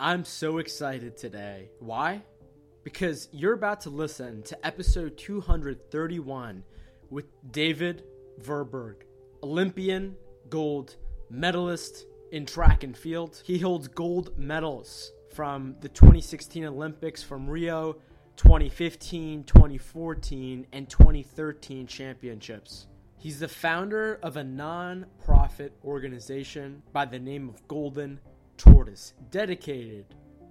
I'm so excited today. Why? Because you're about to listen to episode 231 with David Verburg, Olympian, gold medalist in track and field. He holds gold medals from the 2016 Olympics from Rio, 2015, 2014, and 2013 championships. He's the founder of a non profit organization by the name of Golden Tortoise, dedicated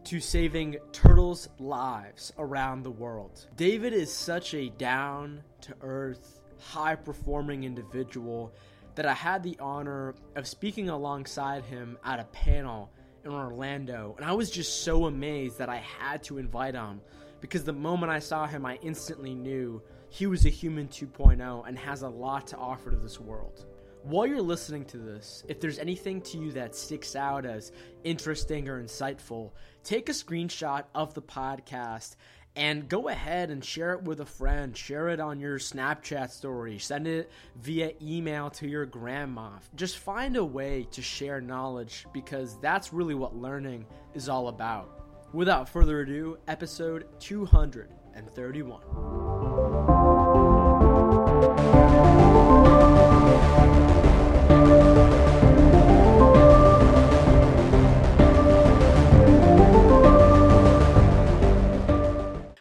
to saving turtles' lives around the world. David is such a down to earth, high performing individual that I had the honor of speaking alongside him at a panel in Orlando. And I was just so amazed that I had to invite him because the moment I saw him, I instantly knew he was a human 2.0 and has a lot to offer to this world while you're listening to this, if there's anything to you that sticks out as interesting or insightful, take a screenshot of the podcast and go ahead and share it with a friend. Share it on your Snapchat story. Send it via email to your grandma. Just find a way to share knowledge because that's really what learning is all about. Without further ado, episode 231.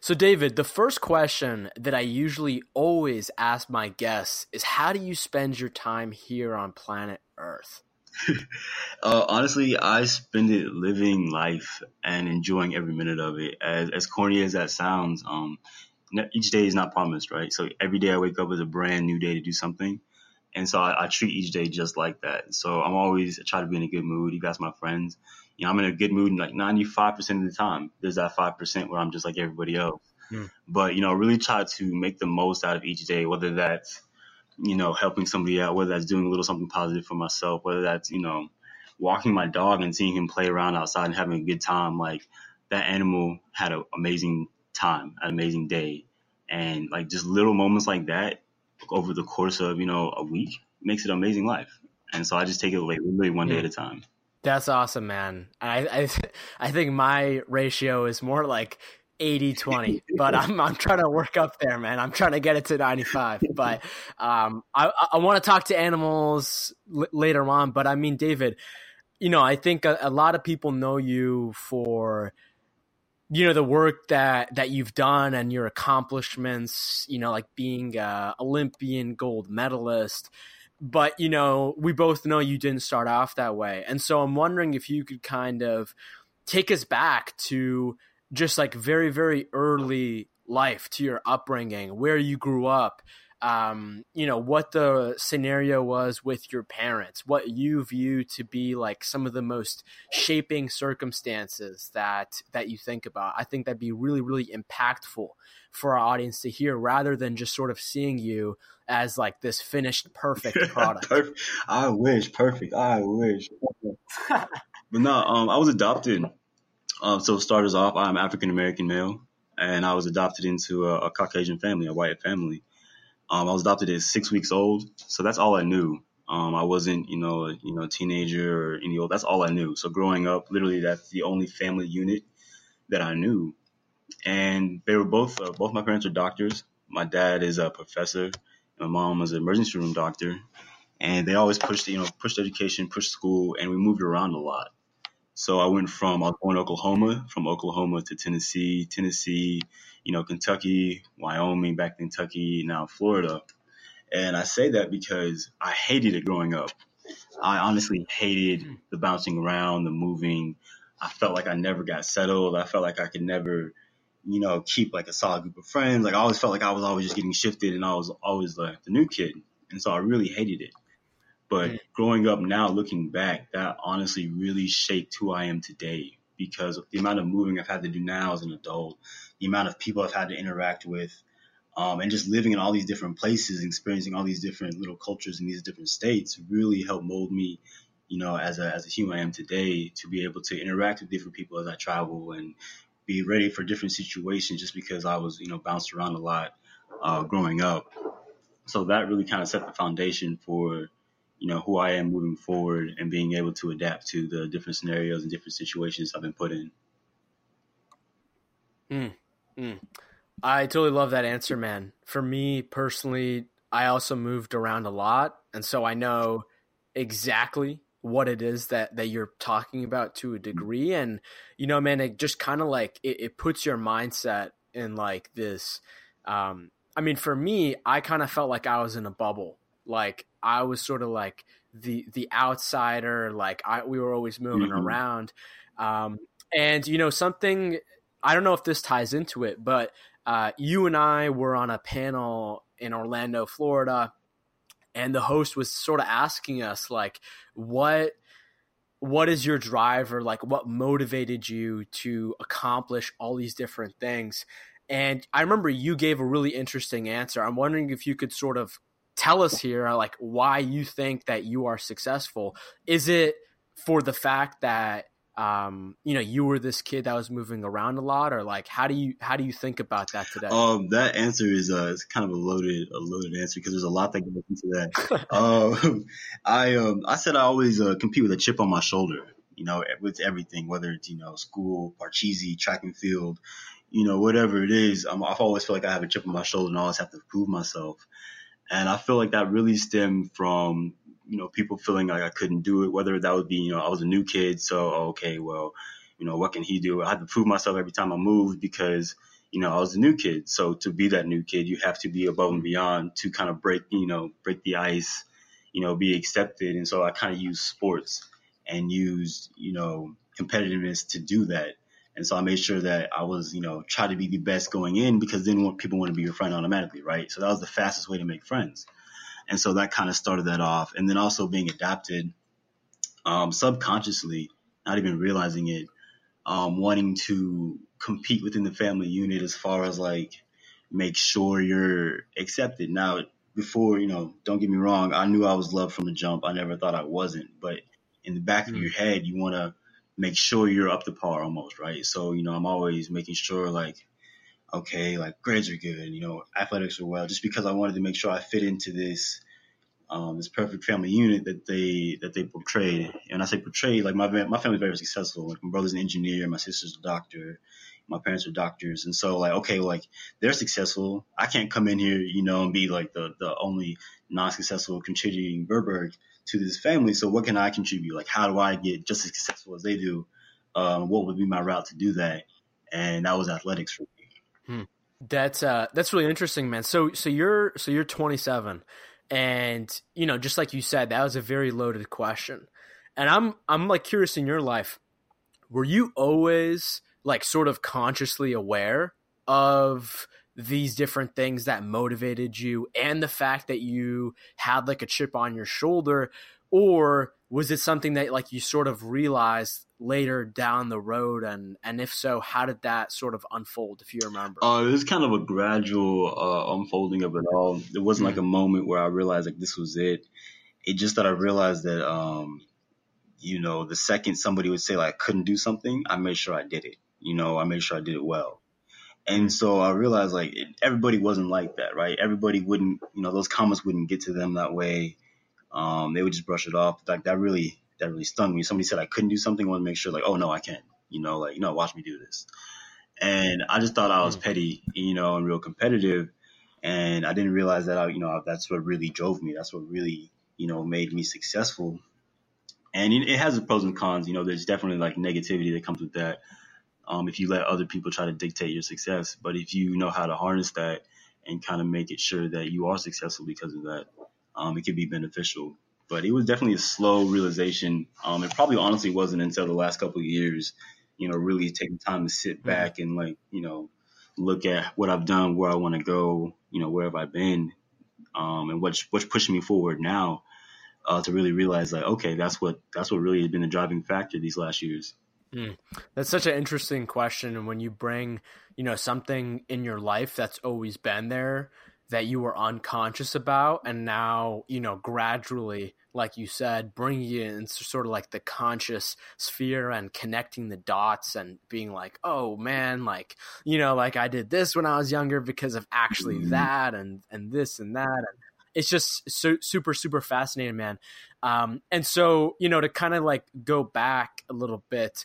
So, David, the first question that I usually always ask my guests is how do you spend your time here on planet Earth? uh, honestly, I spend it living life and enjoying every minute of it. As, as corny as that sounds, um, each day is not promised, right? So every day I wake up is a brand new day to do something. And so I, I treat each day just like that. So I'm always I try to be in a good mood. You guys, my friends, you know, I'm in a good mood like 95% of the time. There's that 5% where I'm just like everybody else. Mm. But, you know, really try to make the most out of each day, whether that's, you know, helping somebody out, whether that's doing a little something positive for myself, whether that's, you know, walking my dog and seeing him play around outside and having a good time. Like that animal had an amazing time, an amazing day. And like just little moments like that over the course of, you know, a week makes it an amazing life. And so I just take it like literally one day at a time. That's awesome, man. I I, I think my ratio is more like 80 20 but I'm, I'm trying to work up there man i'm trying to get it to 95 but um, i, I want to talk to animals l- later on but i mean david you know i think a, a, lot of people know you for you know the work that that you've done and your accomplishments you know like being a olympian gold medalist but you know we both know you didn't start off that way. And so i'm wondering if you could kind of take us back to just like very very early life to your upbringing where you grew up um, you know what the scenario was with your parents what you view to be like some of the most shaping circumstances that that you think about. I think that'd be really really impactful for our audience to hear rather than just sort of seeing you as like this finished perfect product. Perfect. i wish perfect i wish. But no um, i was adopted um, so starters off i'm african american male and i was adopted into a, a caucasian family a white family um, I was adopted at six weeks old, so that's all I knew. Um, I wasn't, you know, you know, a teenager or any old. That's all I knew. So growing up, literally, that's the only family unit that I knew. And they were both, uh, both my parents are doctors. My dad is a professor. My mom was an emergency room doctor. And they always pushed, you know, pushed education, pushed school, and we moved around a lot. So I went from I was born in Oklahoma, from Oklahoma to Tennessee, Tennessee, you know, Kentucky, Wyoming, back to Kentucky, now Florida. And I say that because I hated it growing up. I honestly hated hmm. the bouncing around, the moving. I felt like I never got settled. I felt like I could never, you know, keep like a solid group of friends. Like I always felt like I was always just getting shifted and I was always like the new kid. And so I really hated it. But mm. growing up now, looking back, that honestly really shaped who I am today because of the amount of moving I've had to do now as an adult, the amount of people I've had to interact with, um, and just living in all these different places, experiencing all these different little cultures in these different states really helped mold me, you know, as a, as a human I am today to be able to interact with different people as I travel and be ready for different situations just because I was, you know, bounced around a lot uh, growing up. So that really kind of set the foundation for you know, who I am moving forward and being able to adapt to the different scenarios and different situations I've been put in. Mm, mm. I totally love that answer, man. For me personally, I also moved around a lot, and so I know exactly what it is that that you're talking about to a degree. And you know, man, it just kind of like it, it, puts your mindset in like this. Um, I mean, for me, I kind of felt like I was in a bubble. Like I was sort of like the the outsider. Like I, we were always moving mm-hmm. around. Um, and you know, something I don't know if this ties into it, but uh, you and I were on a panel in Orlando, Florida, and the host was sort of asking us like, what what is your drive or like what motivated you to accomplish all these different things? And I remember you gave a really interesting answer. I'm wondering if you could sort of tell us here like why you think that you are successful. Is it for the fact that um, you know, you were this kid that was moving around a lot, or like, how do you how do you think about that today? Um, that answer is uh, is kind of a loaded a loaded answer because there's a lot that goes into that. um, I um, I said I always uh, compete with a chip on my shoulder. You know, with everything, whether it's you know school, parcheesi, track and field, you know, whatever it is. I've always felt like I have a chip on my shoulder and I always have to prove myself. And I feel like that really stemmed from you know, people feeling like I couldn't do it, whether that would be, you know, I was a new kid. So, okay, well, you know, what can he do? I had to prove myself every time I moved because, you know, I was a new kid. So to be that new kid, you have to be above and beyond to kind of break, you know, break the ice, you know, be accepted. And so I kind of used sports and used, you know, competitiveness to do that. And so I made sure that I was, you know, try to be the best going in because then people want to be your friend automatically, right? So that was the fastest way to make friends. And so that kind of started that off. And then also being adapted um, subconsciously, not even realizing it, um, wanting to compete within the family unit as far as like make sure you're accepted. Now, before, you know, don't get me wrong, I knew I was loved from the jump. I never thought I wasn't. But in the back mm-hmm. of your head, you want to make sure you're up to par almost, right? So, you know, I'm always making sure like okay, like grades are good, you know, athletics are well, just because I wanted to make sure I fit into this um, this perfect family unit that they that they portrayed. And I say portrayed, like my my family's very successful. Like my brother's an engineer, my sister's a doctor, my parents are doctors, and so like okay, like they're successful. I can't come in here, you know, and be like the the only non-successful contributing Verburg to this family. So what can I contribute? Like how do I get just as successful as they do? Um, what would be my route to do that? And that was athletics for me. Hmm. That's uh that's really interesting, man. So so you're so you're 27, and you know, just like you said, that was a very loaded question. And I'm I'm like curious in your life, were you always like sort of consciously aware of these different things that motivated you and the fact that you had like a chip on your shoulder? Or was it something that like you sort of realized later down the road? And and if so how did that sort of unfold if you remember? Uh, it was kind of a gradual uh, unfolding of it all. It wasn't mm-hmm. like a moment where i realized like this was it. It just that i realized that um you know the second somebody would say like i couldn't do something i made sure i did it. You know i made sure i did it well and so i realized like it, everybody wasn't like that right everybody wouldn't you know those comments wouldn't get to them that way um, they would just brush it off like that really that really stung me. Somebody said I couldn't do something, I want to make sure like, oh no, I can. You know, like, you know, watch me do this. And I just thought I was mm. petty, you know, and real competitive. And I didn't realize that I, you know, that's what really drove me. That's what really, you know, made me successful. And it has its pros and cons. You know, there's definitely like negativity that comes with that. Um, if you let other people try to dictate your success, but if you know how to harness that and kind of make it sure that you are successful because of that, um, it can be beneficial but it was definitely a slow realization. Um, it probably honestly wasn't until the last couple of years, you know, really taking time to sit mm-hmm. back and like, you know, look at what I've done, where I want to go, you know, where have I been, um, and what's what's pushing me forward now, uh, to really realize like, okay, that's what that's what really has been the driving factor these last years. Mm. That's such an interesting question, and when you bring, you know, something in your life that's always been there that you were unconscious about and now you know gradually like you said bringing it into sort of like the conscious sphere and connecting the dots and being like oh man like you know like i did this when i was younger because of actually mm-hmm. that and and this and that and it's just so super super fascinating, man. Um, and so you know to kind of like go back a little bit,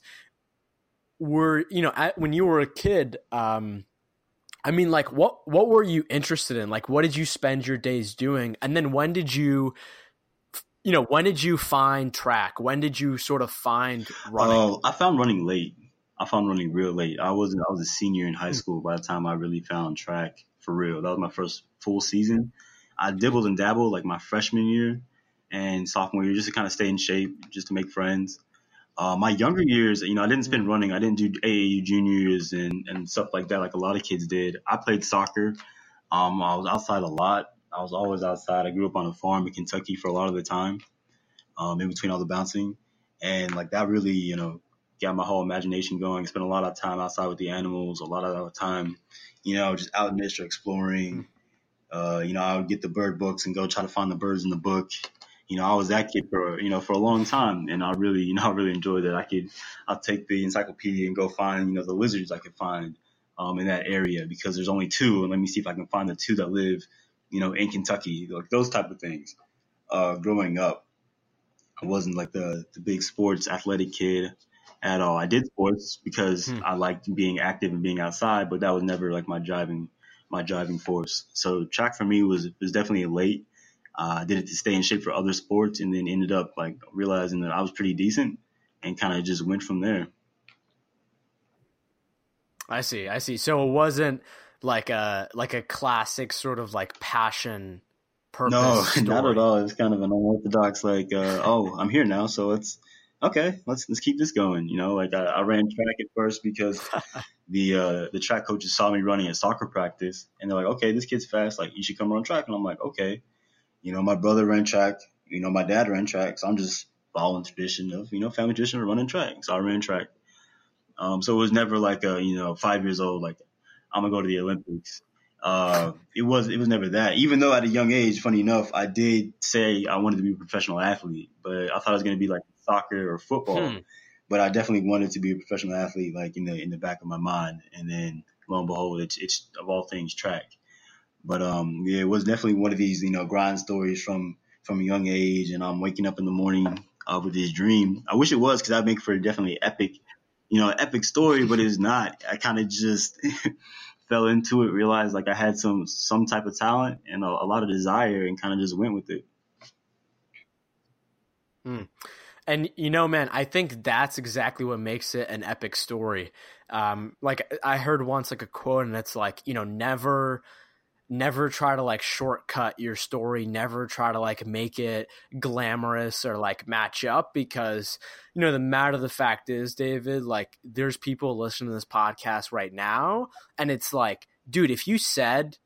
were you know at, when you were a kid, um, I mean, like what what were you interested in? Like, what did you spend your days doing? And then when did you you know, when did you find track? When did you sort of find running? Oh, I found running late. I found running real late. I was I was a senior in high hmm. school by the time I really found track for real. That was my first full season. I dibbled and dabbled like my freshman year and sophomore year just to kind of stay in shape, just to make friends. Uh, my younger years, you know, I didn't spend hmm. running. I didn't do AAU juniors and, and stuff like that, like a lot of kids did. I played soccer. Um, I was outside a lot. I was always outside. I grew up on a farm in Kentucky for a lot of the time, um, in between all the bouncing, and like that really, you know, got my whole imagination going. I Spent a lot of time outside with the animals, a lot of time, you know, just out in nature exploring. Uh, you know, I would get the bird books and go try to find the birds in the book. You know, I was that kid for you know for a long time, and I really, you know, I really enjoyed that. I could, I'll take the encyclopedia and go find you know the lizards I could find um, in that area because there's only two, and let me see if I can find the two that live you know, in Kentucky, like those type of things. Uh, growing up, I wasn't like the, the big sports athletic kid at all. I did sports because hmm. I liked being active and being outside, but that was never like my driving my driving force. So track for me was was definitely late. Uh, I did it to stay in shape for other sports, and then ended up like realizing that I was pretty decent, and kind of just went from there. I see, I see. So it wasn't like a like a classic sort of like passion purpose. No, story. not at all. It's kind of an unorthodox like, uh, oh, I'm here now, so let's okay, let's let's keep this going. You know, like I, I ran track at first because the uh, the track coaches saw me running at soccer practice, and they're like, okay, this kid's fast, like you should come run track, and I'm like, okay. You know, my brother ran track. You know, my dad ran track, so I'm just following tradition of you know family tradition of running track. So I ran track. Um, so it was never like a you know five years old like I'm gonna go to the Olympics. Uh, it was it was never that. Even though at a young age, funny enough, I did say I wanted to be a professional athlete, but I thought it was gonna be like soccer or football. Hmm. But I definitely wanted to be a professional athlete, like in the in the back of my mind. And then lo and behold, it's it's of all things track. But um, yeah, it was definitely one of these you know grind stories from from a young age, and I'm waking up in the morning uh, with this dream. I wish it was because I'd make for a definitely epic you know, epic story, but it's not. I kind of just fell into it, realized like I had some some type of talent and a, a lot of desire, and kind of just went with it. Hmm. And you know, man, I think that's exactly what makes it an epic story. Um, like I heard once like a quote, and it's like, you know, never never try to like shortcut your story never try to like make it glamorous or like match up because you know the matter of the fact is david like there's people listening to this podcast right now and it's like dude if you said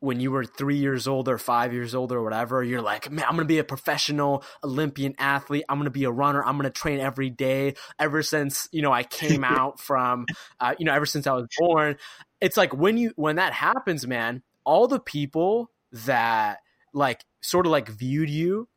when you were three years old or five years old or whatever, you're like, man, I'm gonna be a professional Olympian athlete. I'm gonna be a runner. I'm gonna train every day. Ever since you know I came out from, uh, you know, ever since I was born, it's like when you when that happens, man, all the people that like sort of like viewed you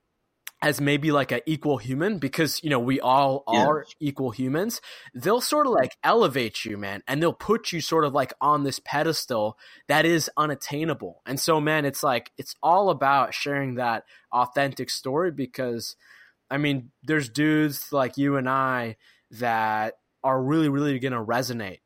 as maybe like an equal human because you know we all yeah. are equal humans they'll sort of like elevate you man and they'll put you sort of like on this pedestal that is unattainable and so man it's like it's all about sharing that authentic story because i mean there's dudes like you and i that are really really going to resonate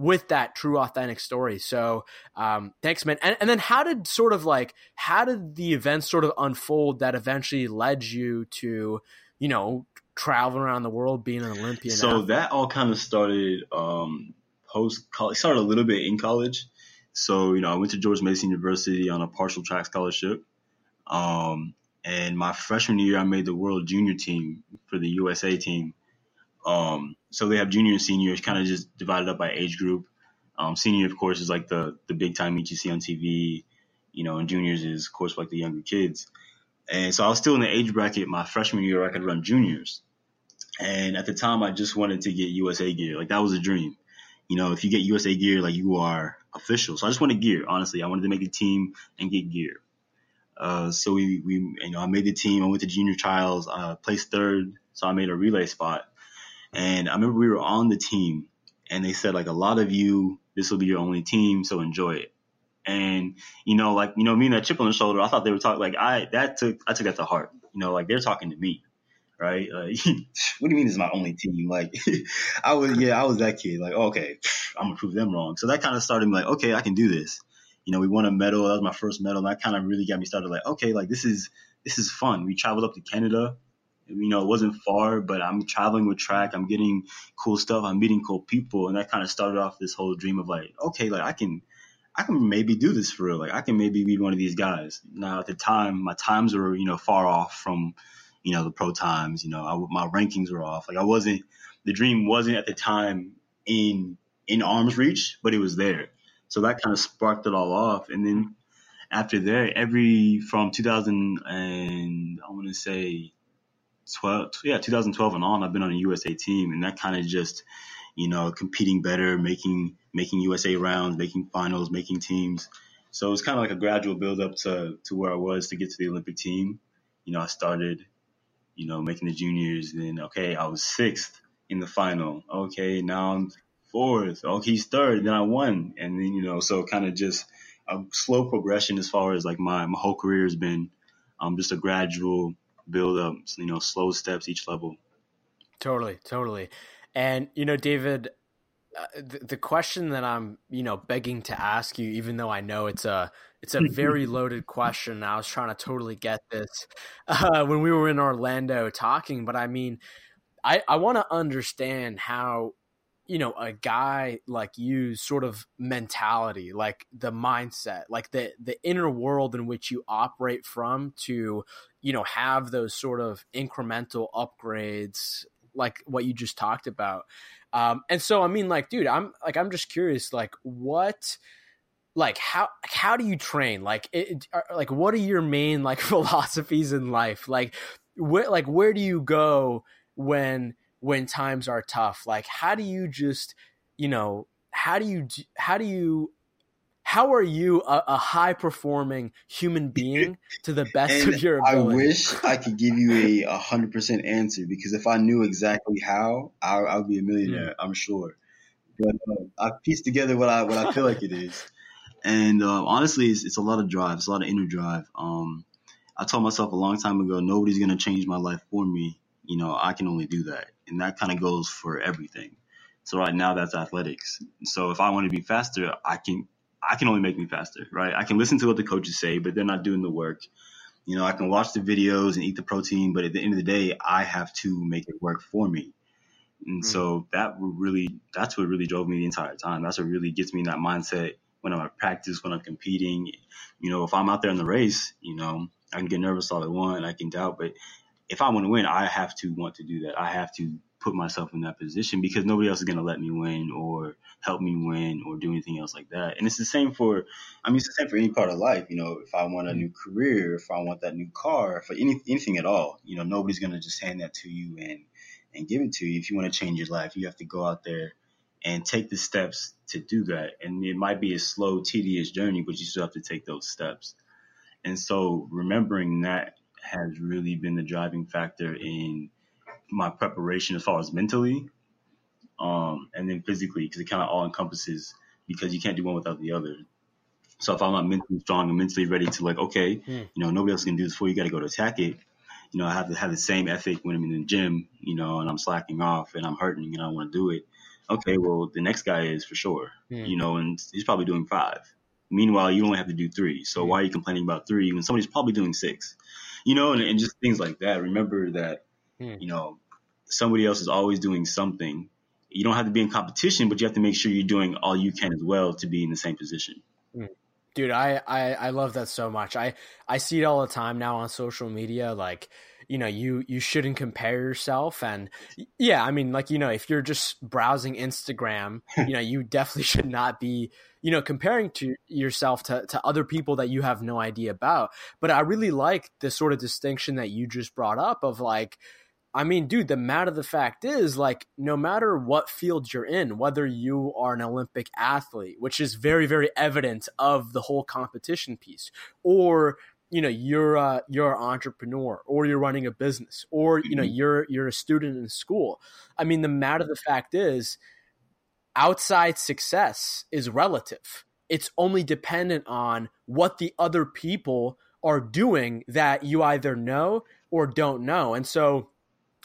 with that true authentic story. So um, thanks, man. And, and then how did sort of like how did the events sort of unfold that eventually led you to you know traveling around the world being an Olympian? So athlete? that all kind of started um, post college. Started a little bit in college. So you know I went to George Mason University on a partial track scholarship. Um, and my freshman year, I made the world junior team for the USA team. Um, so they have junior and senior, kind of just divided up by age group. Um, senior, of course, is like the the big time meet you see on TV, you know, and juniors is, of course, like the younger kids. And so I was still in the age bracket my freshman year I could run juniors. And at the time, I just wanted to get USA gear. Like that was a dream. You know, if you get USA gear, like you are official. So I just wanted gear. Honestly, I wanted to make a team and get gear. Uh, so we, we, you know, I made the team. I went to junior trials, uh, placed third. So I made a relay spot. And I remember we were on the team and they said like a lot of you, this will be your only team, so enjoy it. And you know, like you know, me and that chip on the shoulder, I thought they were talking like I that took I took that to heart. You know, like they're talking to me, right? Uh, what do you mean it's my only team? Like I was, yeah, I was that kid. Like okay, I'm gonna prove them wrong. So that kind of started me like, okay, I can do this. You know, we won a medal. That was my first medal. And that kind of really got me started. Like okay, like this is this is fun. We traveled up to Canada. You know, it wasn't far, but I'm traveling with track. I'm getting cool stuff. I'm meeting cool people, and that kind of started off this whole dream of like, okay, like I can I can maybe do this for real. Like I can maybe be one of these guys. Now at the time, my times were you know far off from you know the pro times. You know I, my rankings were off. Like I wasn't. The dream wasn't at the time in in arm's reach, but it was there. So that kind of sparked it all off. And then after there, every from 2000 and I want to say 12, yeah, 2012 and on, I've been on a USA team, and that kind of just you know competing better, making making USA rounds, making finals, making teams. So it's kind of like a gradual build up to, to where I was to get to the Olympic team. You know, I started, you know, making the juniors. Then, okay, I was sixth in the final. Okay, now I'm fourth. Okay, he's third. Then I won. And then, you know, so kind of just a slow progression as far as like my, my whole career has been um, just a gradual build up, you know, slow steps each level. Totally, totally. And, you know, David, uh, the, the question that I'm, you know, begging to ask you, even though I know it's a it's a very loaded question. I was trying to totally get this uh, when we were in Orlando talking, but I mean, I I want to understand how you know a guy like you sort of mentality like the mindset like the the inner world in which you operate from to you know have those sort of incremental upgrades like what you just talked about um, and so I mean, like, dude, I'm like, I'm just curious, like, what, like, how how do you train? Like, it, like, what are your main like philosophies in life? Like, where like where do you go when when times are tough? Like, how do you just, you know, how do you how do you how are you a, a high performing human being to the best of your ability? I wish I could give you a hundred percent answer because if I knew exactly how, I, I would be a millionaire. Mm. I'm sure. But uh, I pieced together what I what I feel like it is, and uh, honestly, it's, it's, a lot of drive. It's a lot of inner drive. Um, I told myself a long time ago, nobody's gonna change my life for me. You know, I can only do that, and that kind of goes for everything. So right now, that's athletics. So if I want to be faster, I can I can only make me faster, right? I can listen to what the coaches say, but they're not doing the work. You know, I can watch the videos and eat the protein, but at the end of the day, I have to make it work for me. And mm. so that really, that's what really drove me the entire time. That's what really gets me in that mindset when I'm at practice, when I'm competing. You know, if I'm out there in the race, you know, I can get nervous all I want, I can doubt, but if I want to win, I have to want to do that. I have to put myself in that position because nobody else is going to let me win or help me win or do anything else like that. And it's the same for, I mean, it's the same for any part of life. You know, if I want a mm-hmm. new career, if I want that new car, for any, anything at all, you know, nobody's going to just hand that to you and, and give it to you. If you want to change your life, you have to go out there and take the steps to do that. And it might be a slow, tedious journey, but you still have to take those steps. And so remembering that has really been the driving factor in my preparation as far as mentally, um, and then physically because it kind of all encompasses because you can't do one without the other. So if I'm not mentally strong and mentally ready to like, okay, mm. you know, nobody else can do this for you, You got to go to attack it. You know, I have to have the same ethic when I'm in the gym, you know, and I'm slacking off and I'm hurting and I want to do it. Okay, well, the next guy is for sure, mm. you know, and he's probably doing five. Meanwhile, you only have to do three. So mm. why are you complaining about three when somebody's probably doing six? You know, and, and just things like that. Remember that, hmm. you know, somebody else is always doing something. You don't have to be in competition, but you have to make sure you're doing all you can as well to be in the same position. Hmm. Dude, I, I, I love that so much. I, I see it all the time now on social media. Like, you know, you, you shouldn't compare yourself. And yeah, I mean, like, you know, if you're just browsing Instagram, you know, you definitely should not be, you know, comparing to yourself to, to other people that you have no idea about. But I really like the sort of distinction that you just brought up of like, I mean, dude, the matter of the fact is, like, no matter what field you're in, whether you are an Olympic athlete, which is very, very evident of the whole competition piece, or you know you're a, you're an entrepreneur, or you're running a business, or you know mm-hmm. you're you're a student in school. I mean, the matter of the fact is, outside success is relative it's only dependent on what the other people are doing that you either know or don't know. And so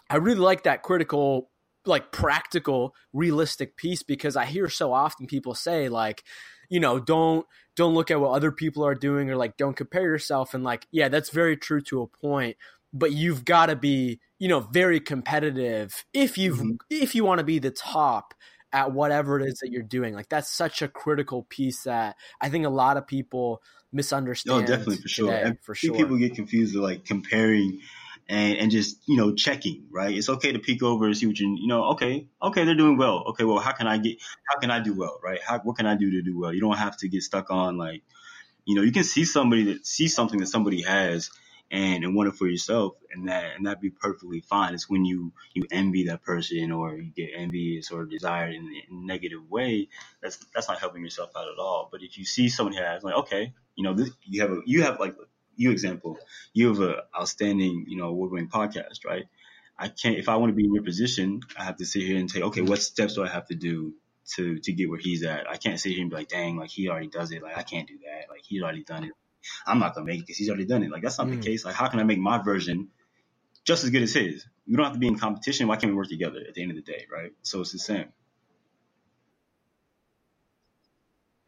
I really like that critical like practical realistic piece because I hear so often people say like you know don't don't look at what other people are doing or like don't compare yourself. And like yeah that's very true to a point but you've got to be you know very competitive if you mm-hmm. if you want to be the top at whatever it is that you're doing. Like that's such a critical piece that i think a lot of people misunderstand no definitely for sure. today, for sure. people get confused with like comparing and, and just you know checking right? It's okay to peek over and see what you you know okay okay they're doing well. Okay well how can i get how can i do well right? How what can i do to do well? You don't have to get stuck on like you know you can see somebody that see something that somebody has and, and want it for yourself and that and that be perfectly fine. It's when you you envy that person or you get envious or desired in, in a negative way that's that's not helping yourself out at all. But if you see someone has like okay you know this, you have a you have like you example, you have an outstanding, you know, award-winning podcast, right? I can't if I want to be in your position, I have to sit here and say, okay, what steps do I have to do to to get where he's at? I can't sit here and be like, dang, like he already does it, like I can't do that, like he's already done it. I'm not gonna make it because he's already done it. Like that's not mm. the case. Like how can I make my version just as good as his? We don't have to be in competition. Why can't we work together at the end of the day, right? So it's the same.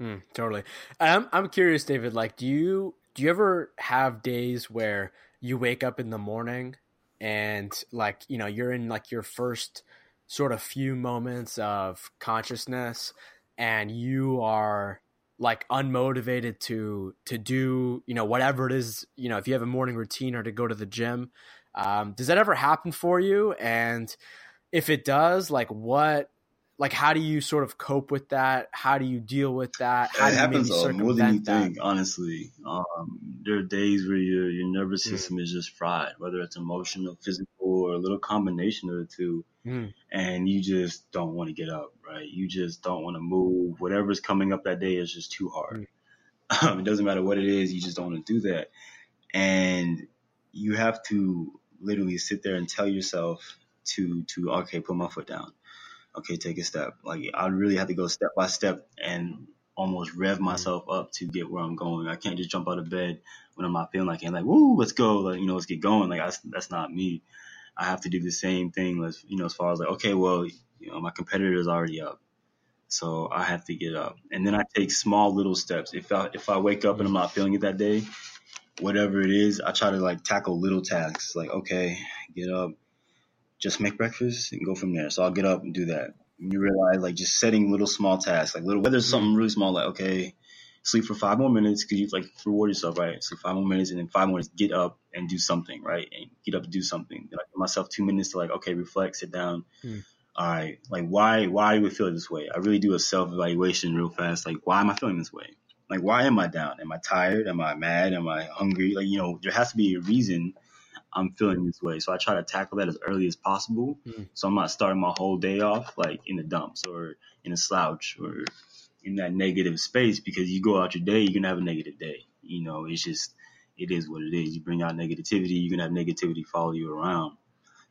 Mm, totally. I'm I'm curious, David. Like, do you do you ever have days where you wake up in the morning and like you know you're in like your first sort of few moments of consciousness and you are like unmotivated to to do you know whatever it is you know if you have a morning routine or to go to the gym um, does that ever happen for you? And if it does like what like how do you sort of cope with that how do you deal with that how it happens uh, more than you that? think honestly um, there are days where your, your nervous mm. system mm. is just fried whether it's emotional physical or a little combination of the two mm. and you just don't want to get up right you just don't want to move whatever's coming up that day is just too hard mm. um, it doesn't matter what it is you just don't want to do that and you have to literally sit there and tell yourself to to okay put my foot down okay, take a step. Like I really have to go step by step and almost rev mm-hmm. myself up to get where I'm going. I can't just jump out of bed when I'm not feeling like it. Like, woo, let's go. Like, you know, let's get going. Like, that's, that's not me. I have to do the same thing. Let's, you know, as far as like, okay, well, you know, my competitor is already up. So I have to get up. And then I take small little steps. If I, if I wake up and I'm not feeling it that day, whatever it is, I try to like tackle little tasks. Like, okay, get up, just make breakfast and go from there. So I'll get up and do that. And you realize like just setting little small tasks, like little whether it's something really small, like okay, sleep for five more minutes because you like reward yourself, right? Sleep five more minutes and then five more minutes, get up and do something, right? And get up to do something. Then I give myself two minutes to like okay, reflect, sit down. Mm. All right, like why why do we feel this way? I really do a self evaluation real fast. Like why am I feeling this way? Like why am I down? Am I tired? Am I mad? Am I hungry? Like you know, there has to be a reason I'm feeling this way. So I try to tackle that as early as possible. Mm. So I'm not starting my whole day off like in the dumps or in a slouch or in that negative space because you go out your day, you're gonna have a negative day. You know, it's just it is what it is. You bring out negativity, you're gonna have negativity follow you around.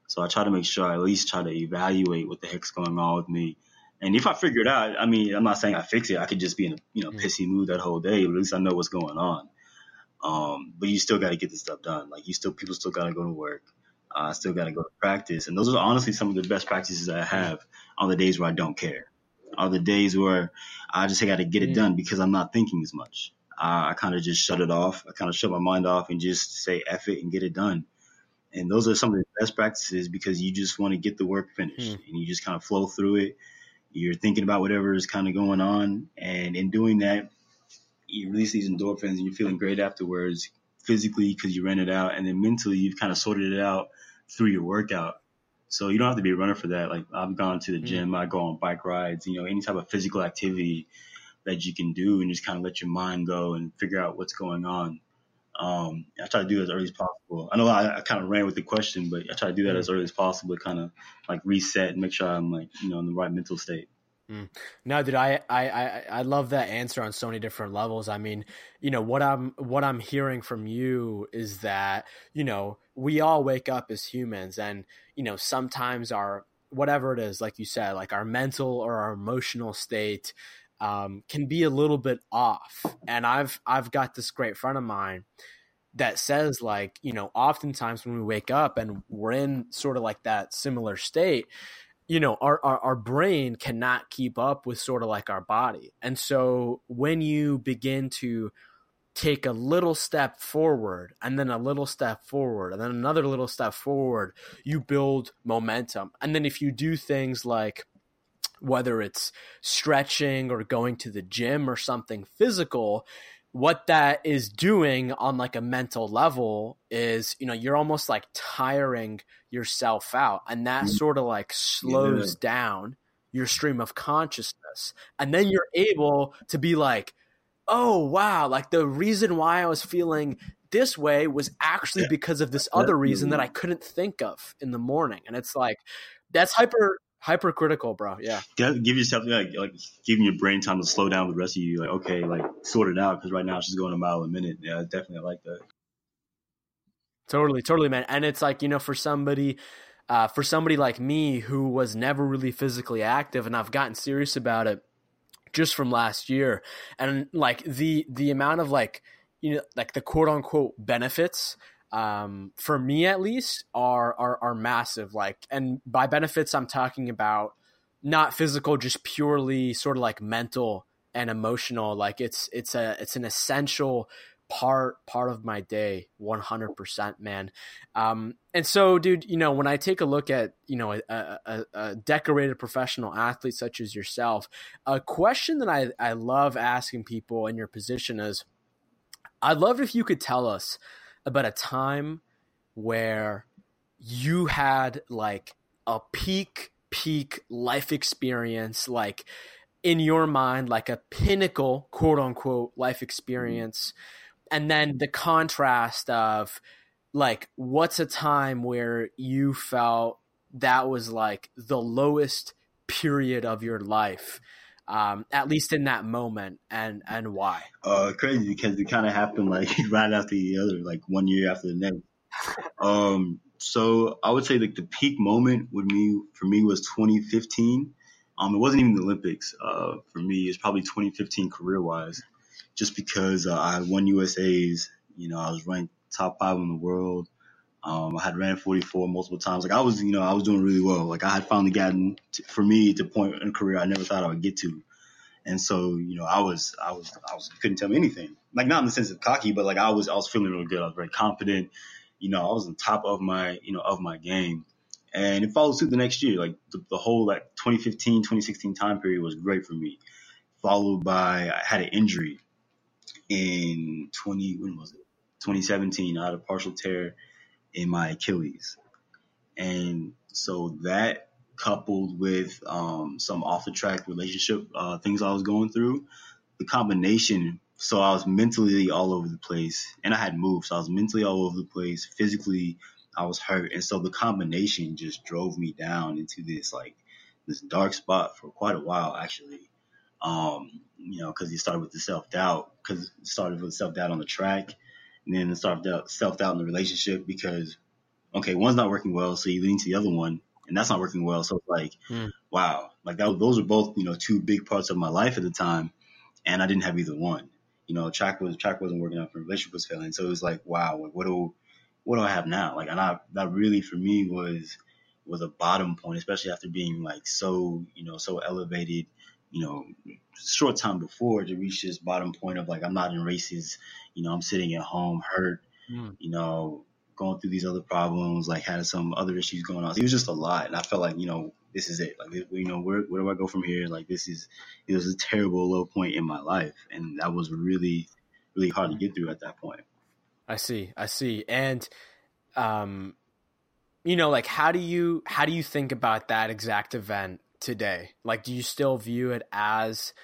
So I try to make sure I at least try to evaluate what the heck's going on with me. And if I figure it out, I mean, I'm not saying I fix it. I could just be in a you know mm. pissy mood that whole day, but at least I know what's going on. Um, but you still got to get the stuff done. Like you still, people still got to go to work. I uh, still got to go to practice. And those are honestly some of the best practices I have on the days where I don't care. On the days where I just got to get it done because I'm not thinking as much. Uh, I kind of just shut it off. I kind of shut my mind off and just say F it and get it done. And those are some of the best practices because you just want to get the work finished mm. and you just kind of flow through it. You're thinking about whatever is kind of going on. And in doing that, you release these endorphins and you're feeling great afterwards physically because you ran it out and then mentally you've kind of sorted it out through your workout so you don't have to be a runner for that like i've gone to the mm-hmm. gym i go on bike rides you know any type of physical activity that you can do and just kind of let your mind go and figure out what's going on um, I try to do that as early as possible. I know I, I kind of ran with the question, but I try to do that mm-hmm. as early as possible to kind of like reset and make sure I'm like, you know, in the right mental state. Mm. No, dude, I, I, I, I love that answer on so many different levels. I mean, you know, what I'm what I'm hearing from you is that, you know, we all wake up as humans and, you know, sometimes our whatever it is, like you said, like our mental or our emotional state um, can be a little bit off. And I've I've got this great friend of mine that says like you know oftentimes when we wake up and we're in sort of like that similar state you know our, our, our brain cannot keep up with sort of like our body. And so when you begin to take a little step forward and then a little step forward and then another little step forward you build momentum. And then if you do things like whether it's stretching or going to the gym or something physical what that is doing on like a mental level is you know you're almost like tiring yourself out and that mm-hmm. sort of like slows yeah. down your stream of consciousness and then you're able to be like oh wow like the reason why i was feeling this way was actually because of this other reason that i couldn't think of in the morning and it's like that's hyper hypercritical, bro. Yeah. Give yourself like like giving your brain time to slow down with the rest of you. Like okay, like sort it out because right now it's just going a mile a minute. Yeah, definitely I like that. Totally, totally, man. And it's like you know, for somebody. Uh, for somebody like me who was never really physically active and I've gotten serious about it just from last year and like the the amount of like you know like the quote unquote benefits um, for me at least, are, are are massive. Like, and by benefits, I'm talking about not physical, just purely sort of like mental and emotional. Like, it's it's a it's an essential part part of my day 100% man um and so dude you know when i take a look at you know a, a, a, decorated professional athlete such as yourself a question that i i love asking people in your position is i'd love if you could tell us about a time where you had like a peak peak life experience like in your mind like a pinnacle quote unquote life experience. And then the contrast of like what's a time where you felt that was like the lowest period of your life um, at least in that moment, and and why? Uh, crazy because it kind of happened like right after the other, like one year after the next. um, so I would say like the peak moment with me for me was 2015. Um, it wasn't even the Olympics. Uh, for me, it's probably 2015 career wise, just because uh, I won USA's. You know, I was ranked top five in the world. Um, I had ran 44 multiple times. Like I was, you know, I was doing really well. Like I had finally gotten, to, for me, to point in career I never thought I would get to. And so, you know, I was, I was, I was, couldn't tell me anything. Like not in the sense of cocky, but like I was, I was feeling really good. I was very confident. You know, I was on top of my, you know, of my game. And it followed suit the next year. Like the, the whole like 2015, 2016 time period was great for me. Followed by, I had an injury in 20, when was it? 2017. I had a partial tear in my Achilles. And so that coupled with um, some off the track relationship uh, things I was going through, the combination. So I was mentally all over the place, and I had moved. So I was mentally all over the place. Physically, I was hurt, and so the combination just drove me down into this like this dark spot for quite a while, actually. Um, you know, because it started with the self doubt, because it started with self doubt on the track, and then self doubt, self doubt in the relationship because, okay, one's not working well, so you lean to the other one, and that's not working well. So it's like, mm. wow, like that, those are both you know two big parts of my life at the time, and I didn't have either one. You know, track was track wasn't working out, for relationship was failing, so it was like, wow, like, what do what do I have now? Like, and I that really for me was was a bottom point, especially after being like so you know so elevated you know, short time before to reach this bottom point of like I'm not in races, you know, I'm sitting at home hurt, mm. you know, going through these other problems, like had some other issues going on. It was just a lot, and I felt like you know this is it. Like you know where where do I go from here? Like this is it was a terrible low point in my life, and that was really really hard to get through at that point. I see, I see, and um, you know, like how do you how do you think about that exact event today? Like, do you still view it as,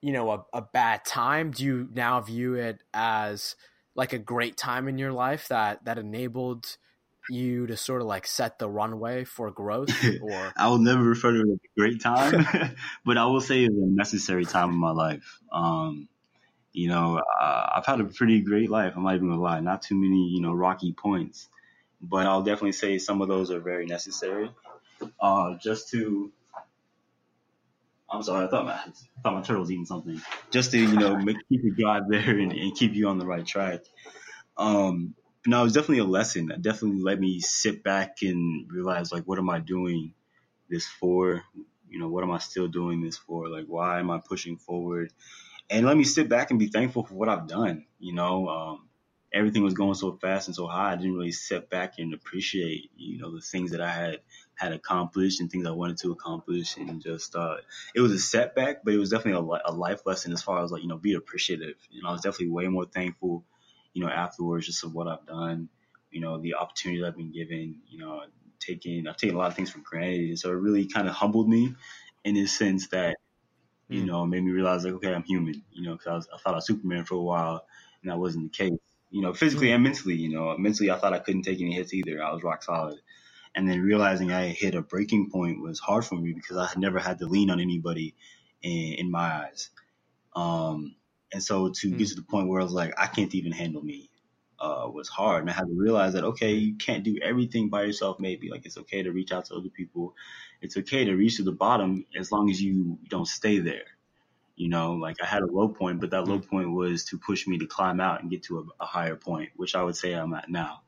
you know, a, a bad time? Do you now view it as like a great time in your life that that enabled you to sort of like set the runway for growth? Or I will never refer to it as a great time, but I will say it's a necessary time in my life. Um, you know, uh, I've had a pretty great life. I'm not even gonna lie. Not too many, you know, rocky points, but I'll definitely say some of those are very necessary. Uh, just to I'm sorry, I thought my I thought my turtle was eating something. Just to you know make keep you drive there and, and, keep you on the right track. Um, no, it was definitely a lesson. That definitely let me sit back and realize like, what am I doing this for? You know, what am I still doing this for? Like, why am I pushing forward? And let me sit back and be thankful for what I've done. You know, um, everything was going so fast and so high. I didn't really sit back and appreciate, you know, the things that I had had accomplished and things I wanted to accomplish. And just, uh, it was a setback, but it was definitely a, a life lesson as far as like, you know, be appreciative. You know, I was definitely way more thankful, you know, afterwards just of what I've done, you know, the opportunity I've been given, you know, taking, I've taken a lot of things for granted. And so it really kind of humbled me in the sense that, you mm. know, made me realize like, okay, I'm human, you know, cause I, was, I thought I was Superman for a while and that wasn't the case you know, physically mm. and mentally. You know, mentally, I thought I couldn't take any hits either. I was rock solid. And then realizing I hit a breaking point was hard for me because I had never had to lean on anybody in, in my eyes. Um, and so to mm. get to the point where I was like, I can't even handle me, uh, was hard. And I had to realize that, okay, you can't do everything by yourself, maybe. Like, it's okay to reach out to other people. It's okay to reach to the bottom as long as you don't stay there. You know, like I had a low point, but that low mm. point was to push me to climb out and get to a, a higher point, which I would say I'm at now.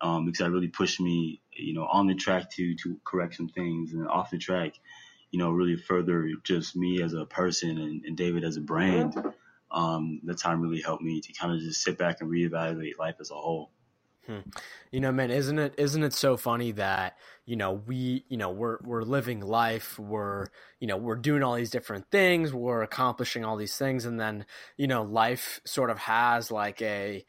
Um, because that really pushed me, you know, on the track to to correct some things, and off the track, you know, really further just me as a person and, and David as a brand. Um, the time really helped me to kind of just sit back and reevaluate life as a whole. Hmm. You know, man, isn't it isn't it so funny that you know we you know we're we're living life, we're you know we're doing all these different things, we're accomplishing all these things, and then you know life sort of has like a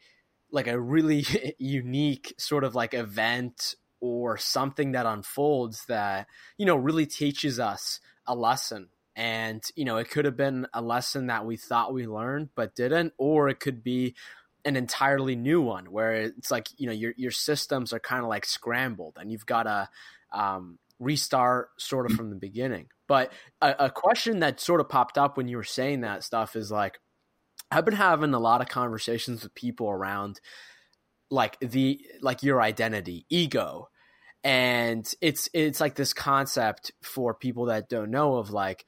like a really unique sort of like event or something that unfolds that you know really teaches us a lesson and you know it could have been a lesson that we thought we learned but didn't or it could be an entirely new one where it's like you know your your systems are kind of like scrambled and you've got to um, restart sort of from the beginning. But a, a question that sort of popped up when you were saying that stuff is like I've been having a lot of conversations with people around like the like your identity, ego. And it's it's like this concept for people that don't know of like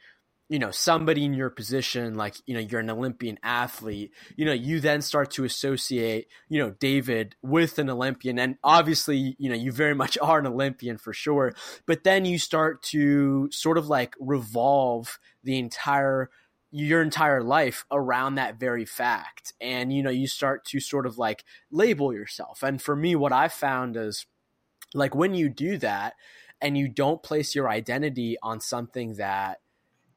you know somebody in your position like you know you're an olympian athlete you know you then start to associate you know david with an olympian. And obviously you know you very much are an olympian for sure. But then you start to sort of like revolve the entire your entire life around that very fact. And you know you start to sort of like label yourself. And for me what i found is like when you do that and you don't place your identity on something that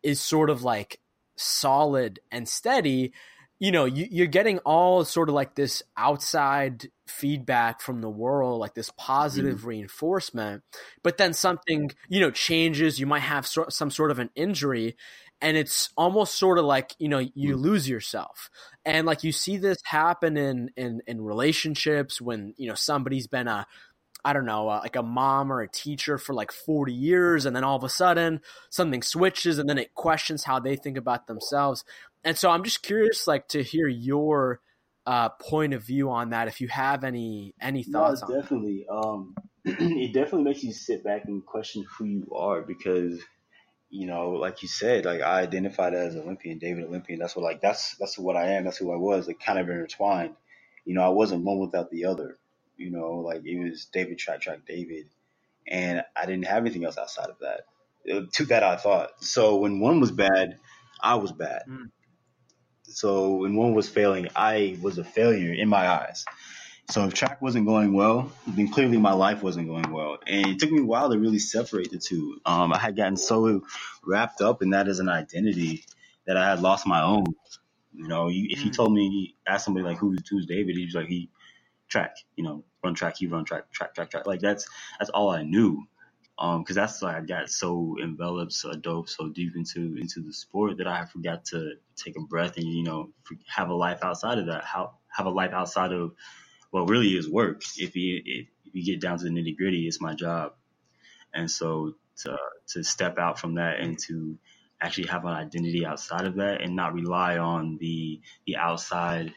is sort of like solid and steady, you know, you, are getting all sort of like this outside feedback from the world, like this positive mm. reinforcement. But then something, you know, changes. You might have so, some sort of an injury, and it's almost sort of like you know you mm. lose yourself. And like you see this happen in in in relationships when you know somebody's been a I don't know, uh, like a mom or a teacher for like 40 years. And then all of a sudden something switches and then it questions how they think about themselves. And so I'm just curious, like, to hear your uh, point of view on that. If you have any, any thoughts no, definitely. Um, it definitely makes you sit back and question who you are because, you know, like you said, like I identified as Olympian, David Olympian. That's what, like, that's, that's what I am. That's who I was. Like kind of intertwined. You know, I wasn't one without the other. You know, like it was David Track Track David, and I didn't have anything else outside of that. To that, I thought. So when one was bad, I was bad. Mm. So when one was failing, I was a failure in my eyes. So if track wasn't going well, then clearly my life wasn't going well. And it took me a while to really separate the two. Um, I had gotten so wrapped up in that as an identity that I had lost my own. You know, you, if you mm. told me, ask somebody like who's who's David, he's like he track, you know, run track, you run track, track, track, track. Like that's that's all I knew. Um, because that's why I got so enveloped, so dope, so deep into into the sport that I forgot to take a breath and you know have a life outside of that. How have a life outside of what really is work. If you if you get down to the nitty gritty, it's my job, and so to to step out from that and to actually have an identity outside of that and not rely on the the outside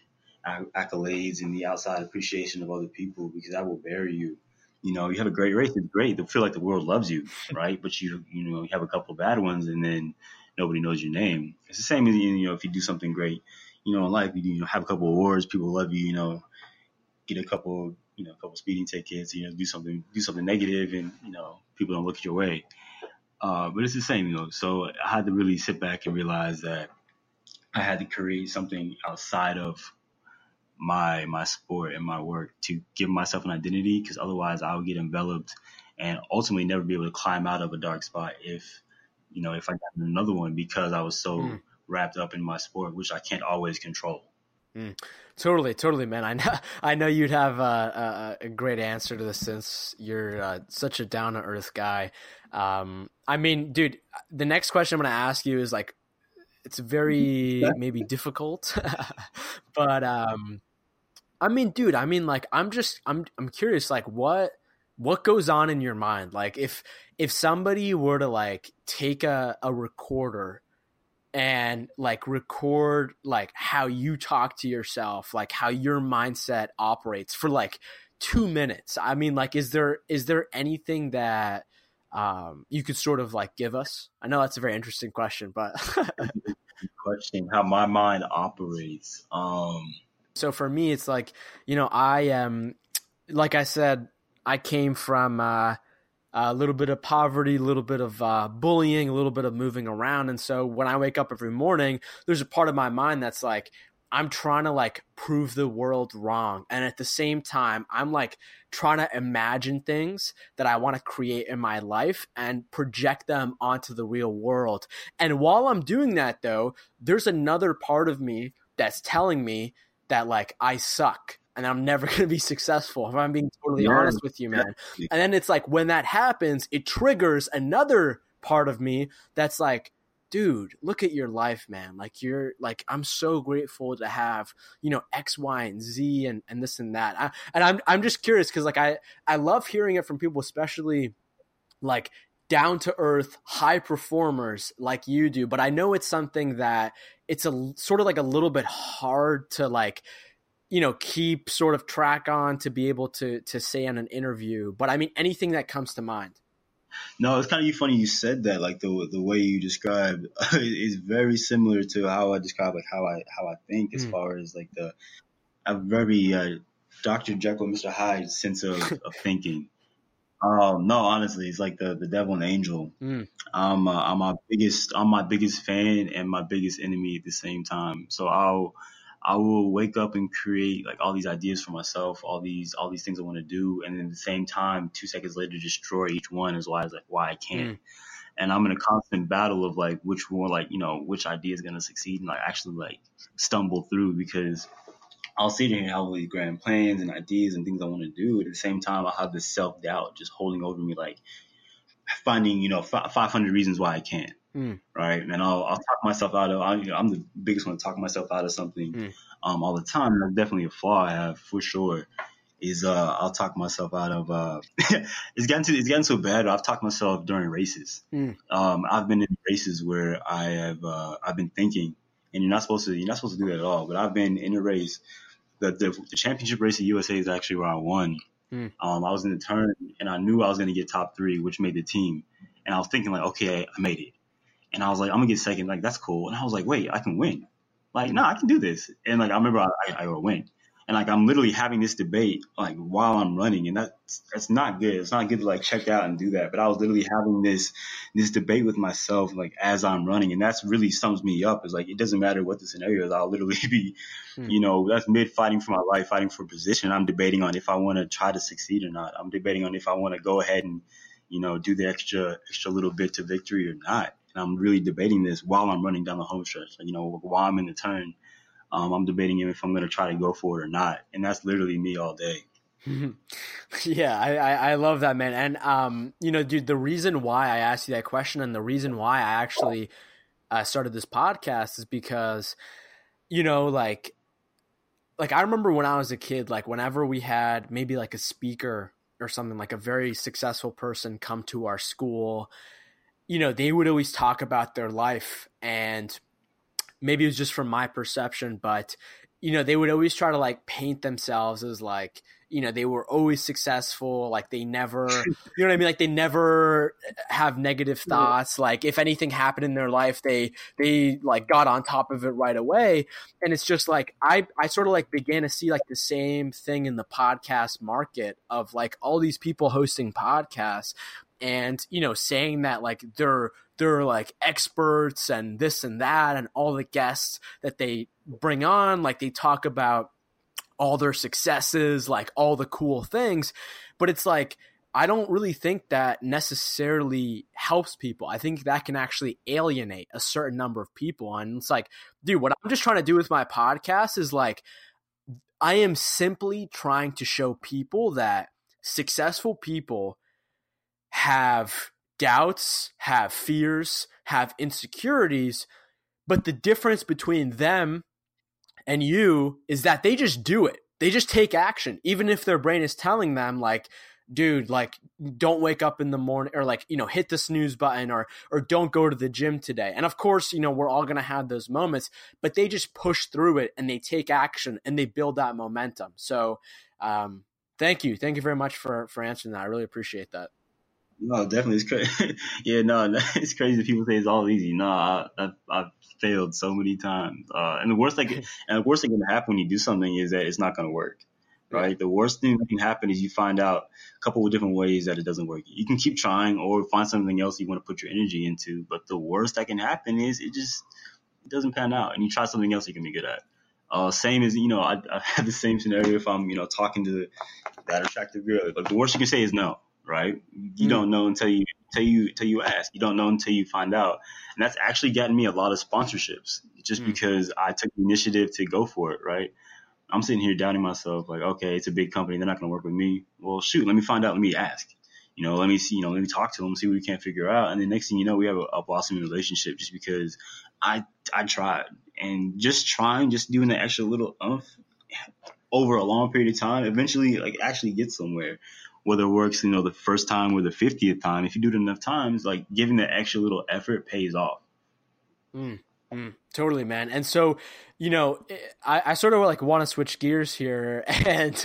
accolades and the outside appreciation of other people because that will bury you. You know, you have a great race, it's great. to feel like the world loves you, right? But you, you know, you have a couple of bad ones, and then nobody knows your name. It's the same as you know if you do something great, you know, in life you, you know have a couple awards, people love you, you know, get a couple you know a couple speeding tickets, you know, do something do something negative, and you know people don't look at your way. Uh, but it's the same, you know. So I had to really sit back and realize that I had to create something outside of my my sport and my work to give myself an identity because otherwise I would get enveloped and ultimately never be able to climb out of a dark spot if you know if I got another one because I was so mm. wrapped up in my sport which I can't always control. Mm. Totally, totally, man. I know, I know you'd have a, a, a great answer to this since you're uh, such a down to earth guy. Um, I mean, dude, the next question I'm going to ask you is like, it's very maybe difficult, but um, I mean, dude, I mean, like, I'm just, I'm, I'm curious, like, what, what goes on in your mind? Like, if, if somebody were to like take a, a recorder and like record like how you talk to yourself, like how your mindset operates for like two minutes. I mean, like, is there, is there anything that, um, you could sort of like give us? I know that's a very interesting question, but question how my mind operates. Um, so for me, it's like, you know, I am, like I said, I came from uh, a little bit of poverty, a little bit of uh, bullying, a little bit of moving around. And so when I wake up every morning, there's a part of my mind that's like, I'm trying to like prove the world wrong. And at the same time, I'm like trying to imagine things that I want to create in my life and project them onto the real world. And while I'm doing that, though, there's another part of me that's telling me that like I suck and I'm never going to be successful if I'm being totally yeah. honest with you, man. And then it's like when that happens, it triggers another part of me that's like, dude, look at your life, man. Like you're like I'm so grateful to have, you know, X, Y, and Z and, and this and that. I, and I'm I'm just curious because like I I love hearing it from people, especially like down to earth high performers like you do but i know it's something that it's a sort of like a little bit hard to like you know keep sort of track on to be able to to say in an interview but i mean anything that comes to mind no it's kind of funny you said that like the the way you describe is very similar to how i describe like how i how i think as mm. far as like the a very uh, dr jekyll mr hyde sense of, of thinking um, no, honestly, it's like the the devil and angel. Mm. Um, uh, I'm my biggest, I'm my biggest fan and my biggest enemy at the same time. So I'll, I will wake up and create like all these ideas for myself, all these, all these things I want to do, and then at the same time, two seconds later, destroy each one as why it's like why I can't. Mm. And I'm in a constant battle of like which one, like you know, which idea is gonna succeed and like actually like stumble through because I'll sit here and have all these grand plans and ideas and things I want to do. At the same time, I'll have this self doubt just holding over me, like finding, you know, f- 500 reasons why I can't. Mm. Right. And I'll, I'll talk myself out of, I, you know, I'm the biggest one to talk myself out of something mm. um, all the time. that's definitely a flaw I have for sure. Is uh, I'll talk myself out of uh, it's getting to it's getting so bad. I've talked myself during races. Mm. Um, I've been in races where I have uh, I've been thinking, and you're not supposed to you're not supposed to do that at all. But I've been in a race the, the, the championship race at USA is actually where I won. Mm. Um, I was in the turn and I knew I was going to get top three, which made the team. And I was thinking like, okay, I made it. And I was like, I'm gonna get second. Like that's cool. And I was like, wait, I can win. Like, no, I can do this. And like I remember I, I, I win and like I'm literally having this debate like while I'm running, and that's that's not good. It's not good to like check out and do that. But I was literally having this this debate with myself like as I'm running, and that's really sums me up. Is like it doesn't matter what the scenario is. I'll literally be, hmm. you know, that's mid fighting for my life, fighting for position. I'm debating on if I want to try to succeed or not. I'm debating on if I want to go ahead and you know do the extra extra little bit to victory or not. And I'm really debating this while I'm running down the home stretch. You know, while I'm in the turn um, I'm debating if I'm going to try to go for it or not. And that's literally me all day. yeah, I, I, I, love that, man. And, um, you know, dude, the reason why I asked you that question and the reason why I actually uh, started this podcast is because, you know, like, like I remember when I was a kid, like whenever we had maybe like a speaker or something like a very successful person come to our school, you know, they would always talk about their life and maybe it was just from my perception, but you know, they would always try to like paint themselves as like, you know, they were always successful. Like they never, you know what I mean? Like they never have negative thoughts. Like if anything happened in their life, they, they like got on top of it right away. And it's just like, I, I sort of like began to see like the same thing in the podcast market of like all these people hosting podcasts and, you know, saying that like they're, they're like experts and this and that and all the guests that they bring on like they talk about all their successes like all the cool things but it's like I don't really think that necessarily helps people. I think that can actually alienate a certain number of people. And it's like, dude, what I'm just trying to do with my podcast is like, I am simply trying to show people that successful people have doubts, have fears, have insecurities, but the difference between them and you is that they just do it. They just take action, even if their brain is telling them, like, dude, like, don't wake up in the morning or like, you know, hit the snooze button or, or don't go to the gym today. And of course, you know, we're all going to have those moments, but they just push through it and they take action and they build that momentum. So, um, thank you. Thank you very much for, for answering that. I really appreciate that. No, definitely, it's crazy. yeah, no, it's crazy. People say it's all easy. No, I, have I've failed so many times. Uh, and the worst thing, and the worst thing can happen when you do something is that it's not going to work. Right. The worst thing that can happen is you find out a couple of different ways that it doesn't work. You can keep trying or find something else you want to put your energy into. But the worst that can happen is it just it doesn't pan out, and you try something else you can be good at. Uh, same as you know, I, I have the same scenario if I'm you know talking to that attractive girl. Like the worst you can say is no right? You mm. don't know until you until you until you ask. You don't know until you find out. And that's actually gotten me a lot of sponsorships just mm. because I took the initiative to go for it, right? I'm sitting here doubting myself, like, okay, it's a big company, they're not gonna work with me. Well shoot, let me find out, let me ask. You know, let me see, you know, let me talk to them, see what we can't figure out. And the next thing you know, we have a, a blossoming relationship just because I I tried. And just trying, just doing the extra little umph over a long period of time, eventually like actually get somewhere whether it works, you know, the first time or the 50th time, if you do it enough times, like giving the extra little effort pays off. Mm, mm, totally, man. And so, you know, I, I sort of like want to switch gears here. And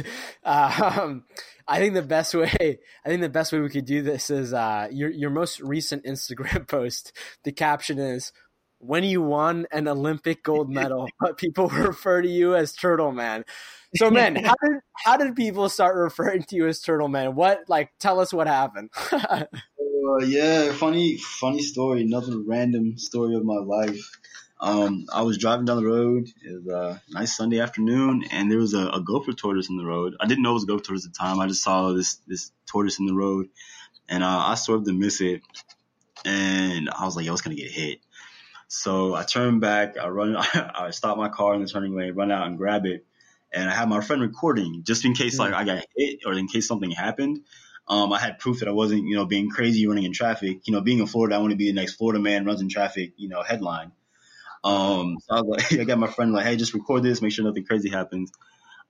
um, I think the best way, I think the best way we could do this is uh, your, your most recent Instagram post. The caption is, when you won an Olympic gold medal, but people refer to you as Turtle Man. So, man, how did how did people start referring to you as Turtle Man? What like tell us what happened? uh, yeah, funny funny story. Another random story of my life. Um, I was driving down the road. It was a nice Sunday afternoon, and there was a, a gopher tortoise in the road. I didn't know it was a gopher tortoise at the time. I just saw this this tortoise in the road, and uh, I swerved to miss it. And I was like, "Yo, it's gonna get hit." So I turned back. I run. I stop my car in the turning lane, run out and grab it and I had my friend recording just in case like I got hit or in case something happened. Um, I had proof that I wasn't, you know, being crazy running in traffic. You know, being in Florida, I want to be the next Florida man runs in traffic, you know, headline. Um, so I was like, I got my friend like, hey, just record this, make sure nothing crazy happens.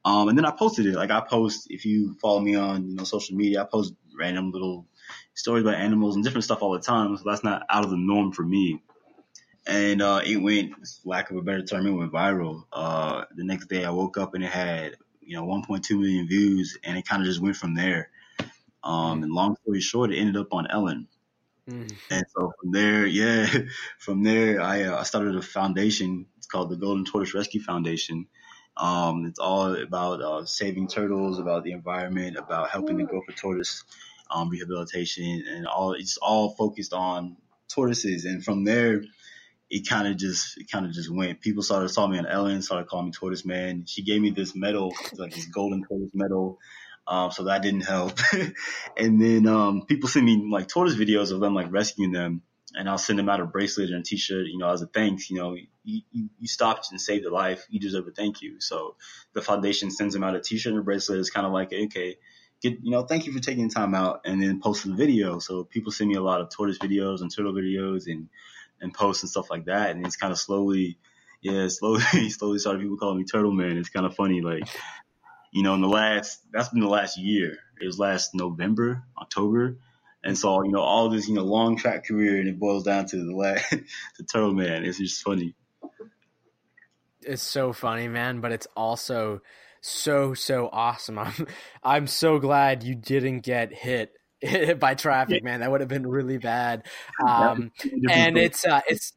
Um, and then I posted it. Like I post, if you follow me on, you know, social media, I post random little stories about animals and different stuff all the time. So that's not out of the norm for me and uh, it went, lack of a better term, it went viral. Uh, the next day, I woke up and it had you know 1.2 million views, and it kind of just went from there. Um, and long story short, it ended up on Ellen. Mm. And so from there, yeah, from there, I, uh, I started a foundation. It's called the Golden Tortoise Rescue Foundation. Um, it's all about uh, saving turtles, about the environment, about helping the gopher tortoise um, rehabilitation, and all. It's all focused on tortoises. And from there, it kind of just it kind of just went. People started saw me on Ellen, started calling me Tortoise Man. She gave me this medal, like this golden tortoise medal. Um, so that didn't help. and then um, people send me like tortoise videos of them like rescuing them, and I'll send them out a bracelet and a T-shirt. You know, as a thanks. You know, you, you, stopped and saved a life. You deserve a thank you. So the foundation sends them out a T-shirt and a bracelet. It's kind of like okay. Get, you know, thank you for taking time out and then posting the video. So people send me a lot of tortoise videos and turtle videos and and posts and stuff like that. And it's kind of slowly, yeah, slowly, slowly started people calling me Turtle Man. It's kind of funny, like, you know, in the last, that's been the last year. It was last November, October. And so, you know, all this, you know, long track career and it boils down to the last, the Turtle Man. It's just funny. it's so funny, man, but it's also so so awesome. I'm I'm so glad you didn't get hit hit by traffic, man. That would have been really bad. Um, and it's uh, it's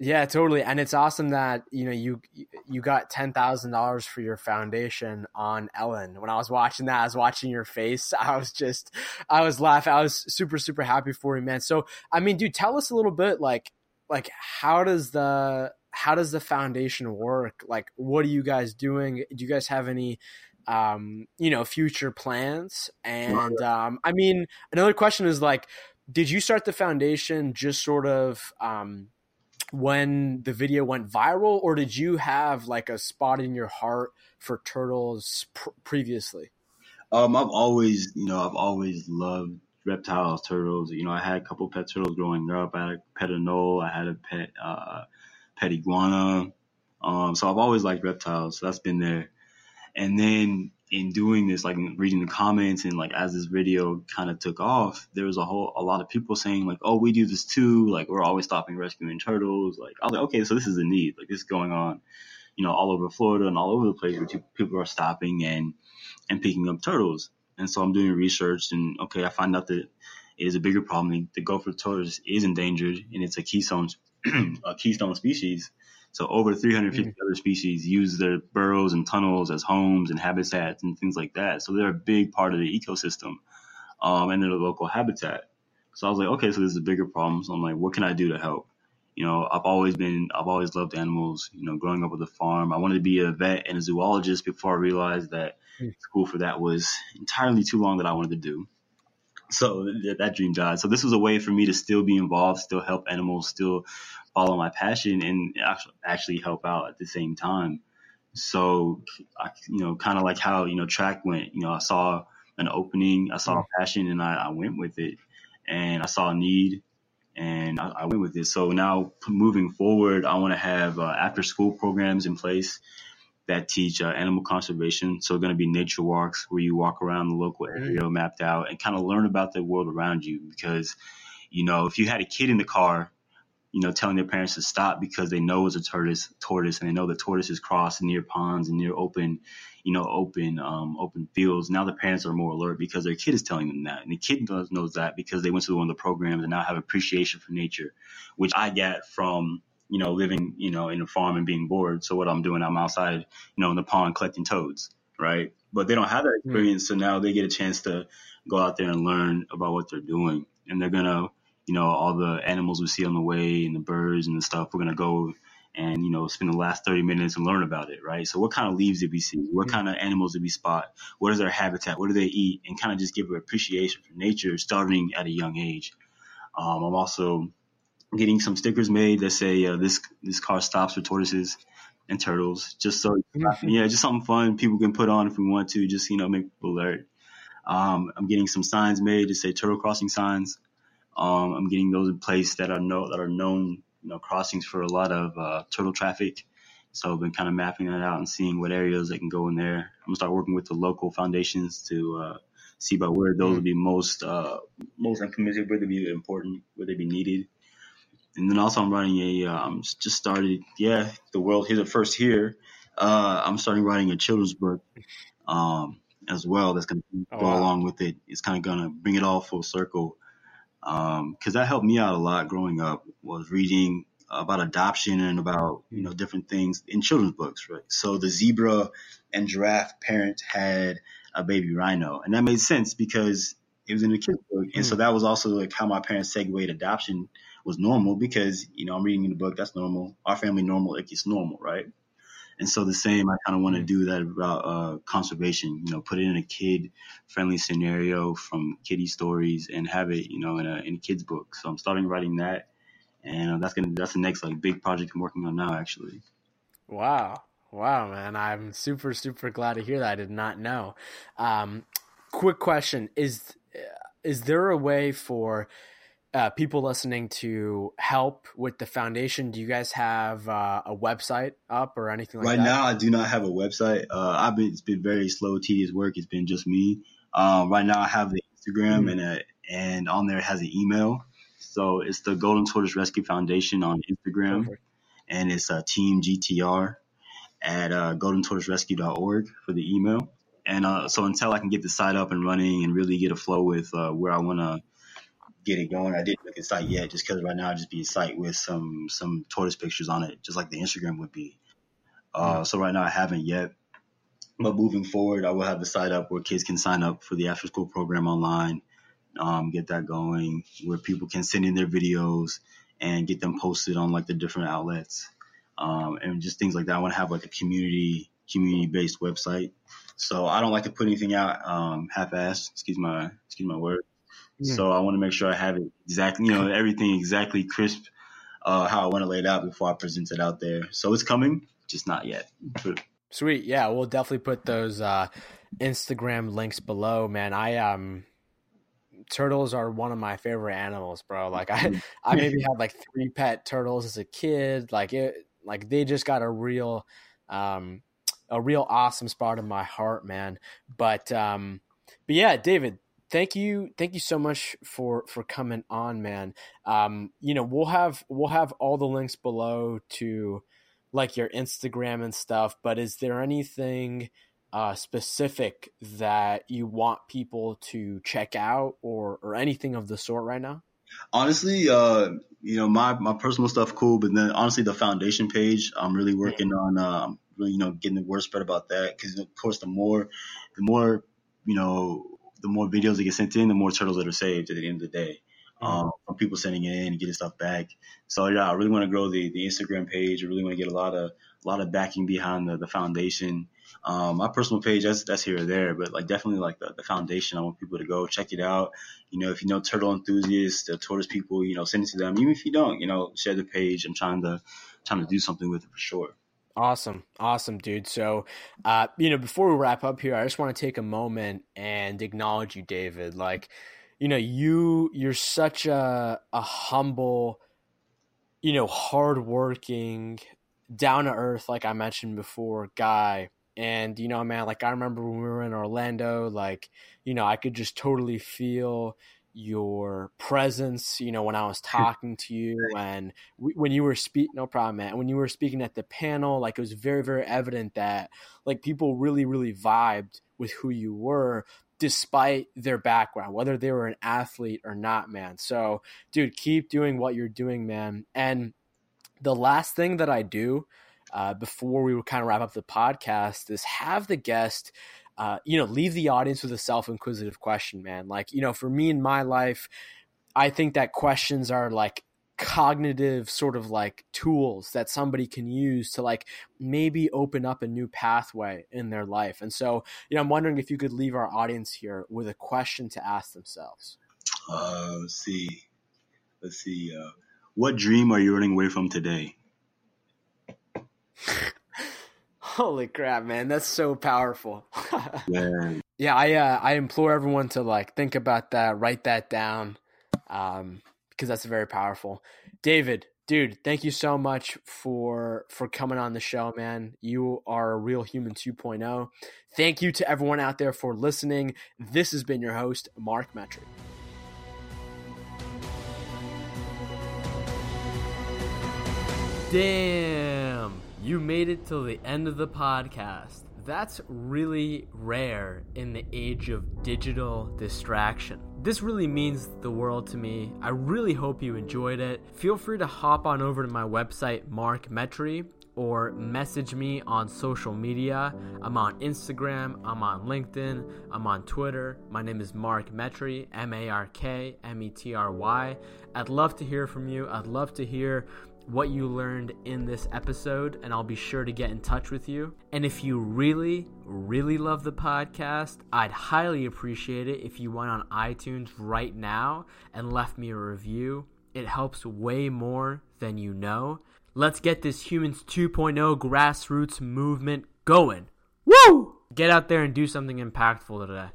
yeah, totally. And it's awesome that you know you you got ten thousand dollars for your foundation on Ellen. When I was watching that, I was watching your face. I was just I was laughing. I was super super happy for you, man. So I mean, dude, tell us a little bit like like how does the how does the foundation work? Like, what are you guys doing? Do you guys have any, um, you know, future plans? And um, I mean, another question is like, did you start the foundation just sort of um, when the video went viral, or did you have like a spot in your heart for turtles pr- previously? Um, I've always, you know, I've always loved reptiles, turtles. You know, I had a couple pet turtles growing up. I had a pet anole. I had a pet uh, pet iguana. Um, so I've always liked reptiles. So that's been there. And then in doing this, like reading the comments and like as this video kind of took off, there was a whole a lot of people saying like, "Oh, we do this too. Like we're always stopping rescuing turtles." Like I was like, "Okay, so this is a need. Like this is going on, you know, all over Florida and all over the place where people are stopping and and picking up turtles." And so I'm doing research and okay, I find out that it is a bigger problem. The gopher tortoise is endangered and it's a keystone a keystone species. So over 350 mm-hmm. other species use their burrows and tunnels as homes and habitats and things like that. So they're a big part of the ecosystem, um, and they're the local habitat. So I was like, okay, so this is a bigger problem. So I'm like, what can I do to help? You know, I've always been, I've always loved animals. You know, growing up with a farm, I wanted to be a vet and a zoologist before I realized that mm. school for that was entirely too long that I wanted to do so that dream died. So this was a way for me to still be involved, still help animals, still follow my passion, and actually actually help out at the same time. So, I, you know, kind of like how you know track went. You know, I saw an opening, I saw a passion, and I, I went with it, and I saw a need, and I, I went with it. So now moving forward, I want to have uh, after school programs in place that teach uh, animal conservation. So, going to be nature walks where you walk around the local mm-hmm. area mapped out and kind of learn about the world around you. Because, you know, if you had a kid in the car, you know, telling their parents to stop because they know it's a tortoise, tortoise, and they know that tortoises cross near ponds and near open, you know, open, um, open fields. Now the parents are more alert because their kid is telling them that, and the kid knows, knows that because they went to one of the programs and now have appreciation for nature, which I get from you know, living, you know, in a farm and being bored. So what I'm doing, I'm outside, you know, in the pond collecting toads, right? But they don't have that hmm. experience, mm. so now they get a chance to go out there and learn about what they're doing, and they're gonna, you know, all the animals we see on the way and the birds and the stuff. We're gonna go and you know spend the last 30 minutes and learn about it, right? So what kind of leaves did we see? What kind of animals did we spot? What is their habitat? What do they eat? And kind of just give an appreciation for nature starting at a young age. Um, I'm also getting some stickers made that say uh, this this car stops for tortoises and turtles, just so yeah, just something fun people can put on if we want to, just you know make people alert. Um, I'm getting some signs made to say turtle crossing signs. Um, I'm getting those in place that are know that are known you know crossings for a lot of uh, turtle traffic. So I've been kind of mapping that out and seeing what areas that can go in there. I'm gonna start working with the local foundations to uh, see about where those would be most uh, most implemented, where they would be important, where they be needed and then also I'm running a um, just started yeah the world here the first here uh, I'm starting writing a children's book um, as well that's gonna oh, go wow. along with it it's kind of gonna bring it all full circle because um, that helped me out a lot growing up was reading about adoption and about you know different things in children's books right so the zebra and giraffe parent had a baby rhino and that made sense because it was in the kids book and mm. so hmm. that was also like how my parents segued adoption was normal because you know I'm reading in the book that's normal. Our family normal, like it's normal, right? And so the same, I kind of want to do that about uh, conservation. You know, put it in a kid friendly scenario from kiddie stories and have it, you know, in a in a kid's book. So I'm starting writing that, and that's gonna that's the next like big project I'm working on now, actually. Wow. Wow, man. I'm super, super glad to hear that. I did not know. Um, quick question. Is, is there a way for uh, people listening to help with the foundation, do you guys have uh, a website up or anything like right that? Right now, I do not have a website. Uh, I've been it's been very slow, tedious work. It's been just me. Um, right now, I have the Instagram mm-hmm. and a, and on there it has an email. So it's the Golden Tortoise Rescue Foundation on Instagram. Perfect. and it's uh, Team GTR at uh, GoldenTortoiseRescue.org for the email. And uh, so until I can get the site up and running and really get a flow with uh, where I want to get it going, I didn't make a site yet, just because right now I just be a site with some some tortoise pictures on it, just like the Instagram would be. Uh, so right now I haven't yet, but moving forward, I will have the site up where kids can sign up for the after school program online, um, get that going, where people can send in their videos and get them posted on like the different outlets, um, and just things like that. I want to have like a community community based website. So I don't like to put anything out um, half-assed. Excuse my excuse my word. So I want to make sure I have it exactly, you know, everything exactly crisp, uh, how I want to lay it out before I present it out there. So it's coming, just not yet. Sweet, yeah, we'll definitely put those uh, Instagram links below, man. I um turtles are one of my favorite animals, bro. Like I, I maybe had like three pet turtles as a kid. Like it, like they just got a real, um, a real awesome spot in my heart, man. But, um, but yeah, David, thank you, thank you so much for for coming on, man. Um, you know, we'll have we'll have all the links below to like your Instagram and stuff. But is there anything? uh, specific that you want people to check out or or anything of the sort right now? Honestly, uh, you know, my my personal stuff cool, but then honestly, the foundation page, I'm really working on, um, really, you know, getting the word spread about that because of course, the more, the more, you know, the more videos that get sent in, the more turtles that are saved at the end of the day. Mm-hmm. Um, from people sending it in and getting stuff back. So yeah, I really want to grow the, the Instagram page. I really want to get a lot of a lot of backing behind the, the foundation. Um, my personal page, that's, that's here or there, but like definitely like the, the foundation. I want people to go check it out. You know, if you know turtle enthusiasts, the tortoise people, you know, send it to them. Even if you don't, you know, share the page. I'm trying to trying to do something with it for sure. Awesome. Awesome, dude. So, uh, you know, before we wrap up here, I just want to take a moment and acknowledge you, David. Like, you know, you you're such a a humble, you know, hardworking, down to earth, like I mentioned before, guy. And, you know, man, like I remember when we were in Orlando, like, you know, I could just totally feel your presence, you know, when I was talking to you and when you were speaking, no problem, man. When you were speaking at the panel, like it was very, very evident that like people really, really vibed with who you were despite their background, whether they were an athlete or not, man. So, dude, keep doing what you're doing, man. And the last thing that I do uh, before we kind of wrap up the podcast is have the guest, uh, you know, leave the audience with a self inquisitive question, man. Like, you know, for me in my life, I think that questions are like cognitive sort of like tools that somebody can use to like maybe open up a new pathway in their life. And so, you know, I'm wondering if you could leave our audience here with a question to ask themselves. Uh, let's see. Let's see. Uh, what dream are you running away from today? Holy crap, man! That's so powerful. yeah, yeah. I uh, I implore everyone to like think about that, write that down, um, because that's very powerful. David, dude, thank you so much for for coming on the show, man. You are a real human 2.0. Thank you to everyone out there for listening. This has been your host, Mark Metry. Damn, you made it till the end of the podcast. That's really rare in the age of digital distraction. This really means the world to me. I really hope you enjoyed it. Feel free to hop on over to my website, Mark Metry, or message me on social media. I'm on Instagram, I'm on LinkedIn, I'm on Twitter. My name is Mark Metry, M A R K M E T R Y. I'd love to hear from you. I'd love to hear what you learned in this episode, and I'll be sure to get in touch with you. And if you really, really love the podcast, I'd highly appreciate it if you went on iTunes right now and left me a review. It helps way more than you know. Let's get this Humans 2.0 grassroots movement going. Woo! Get out there and do something impactful today.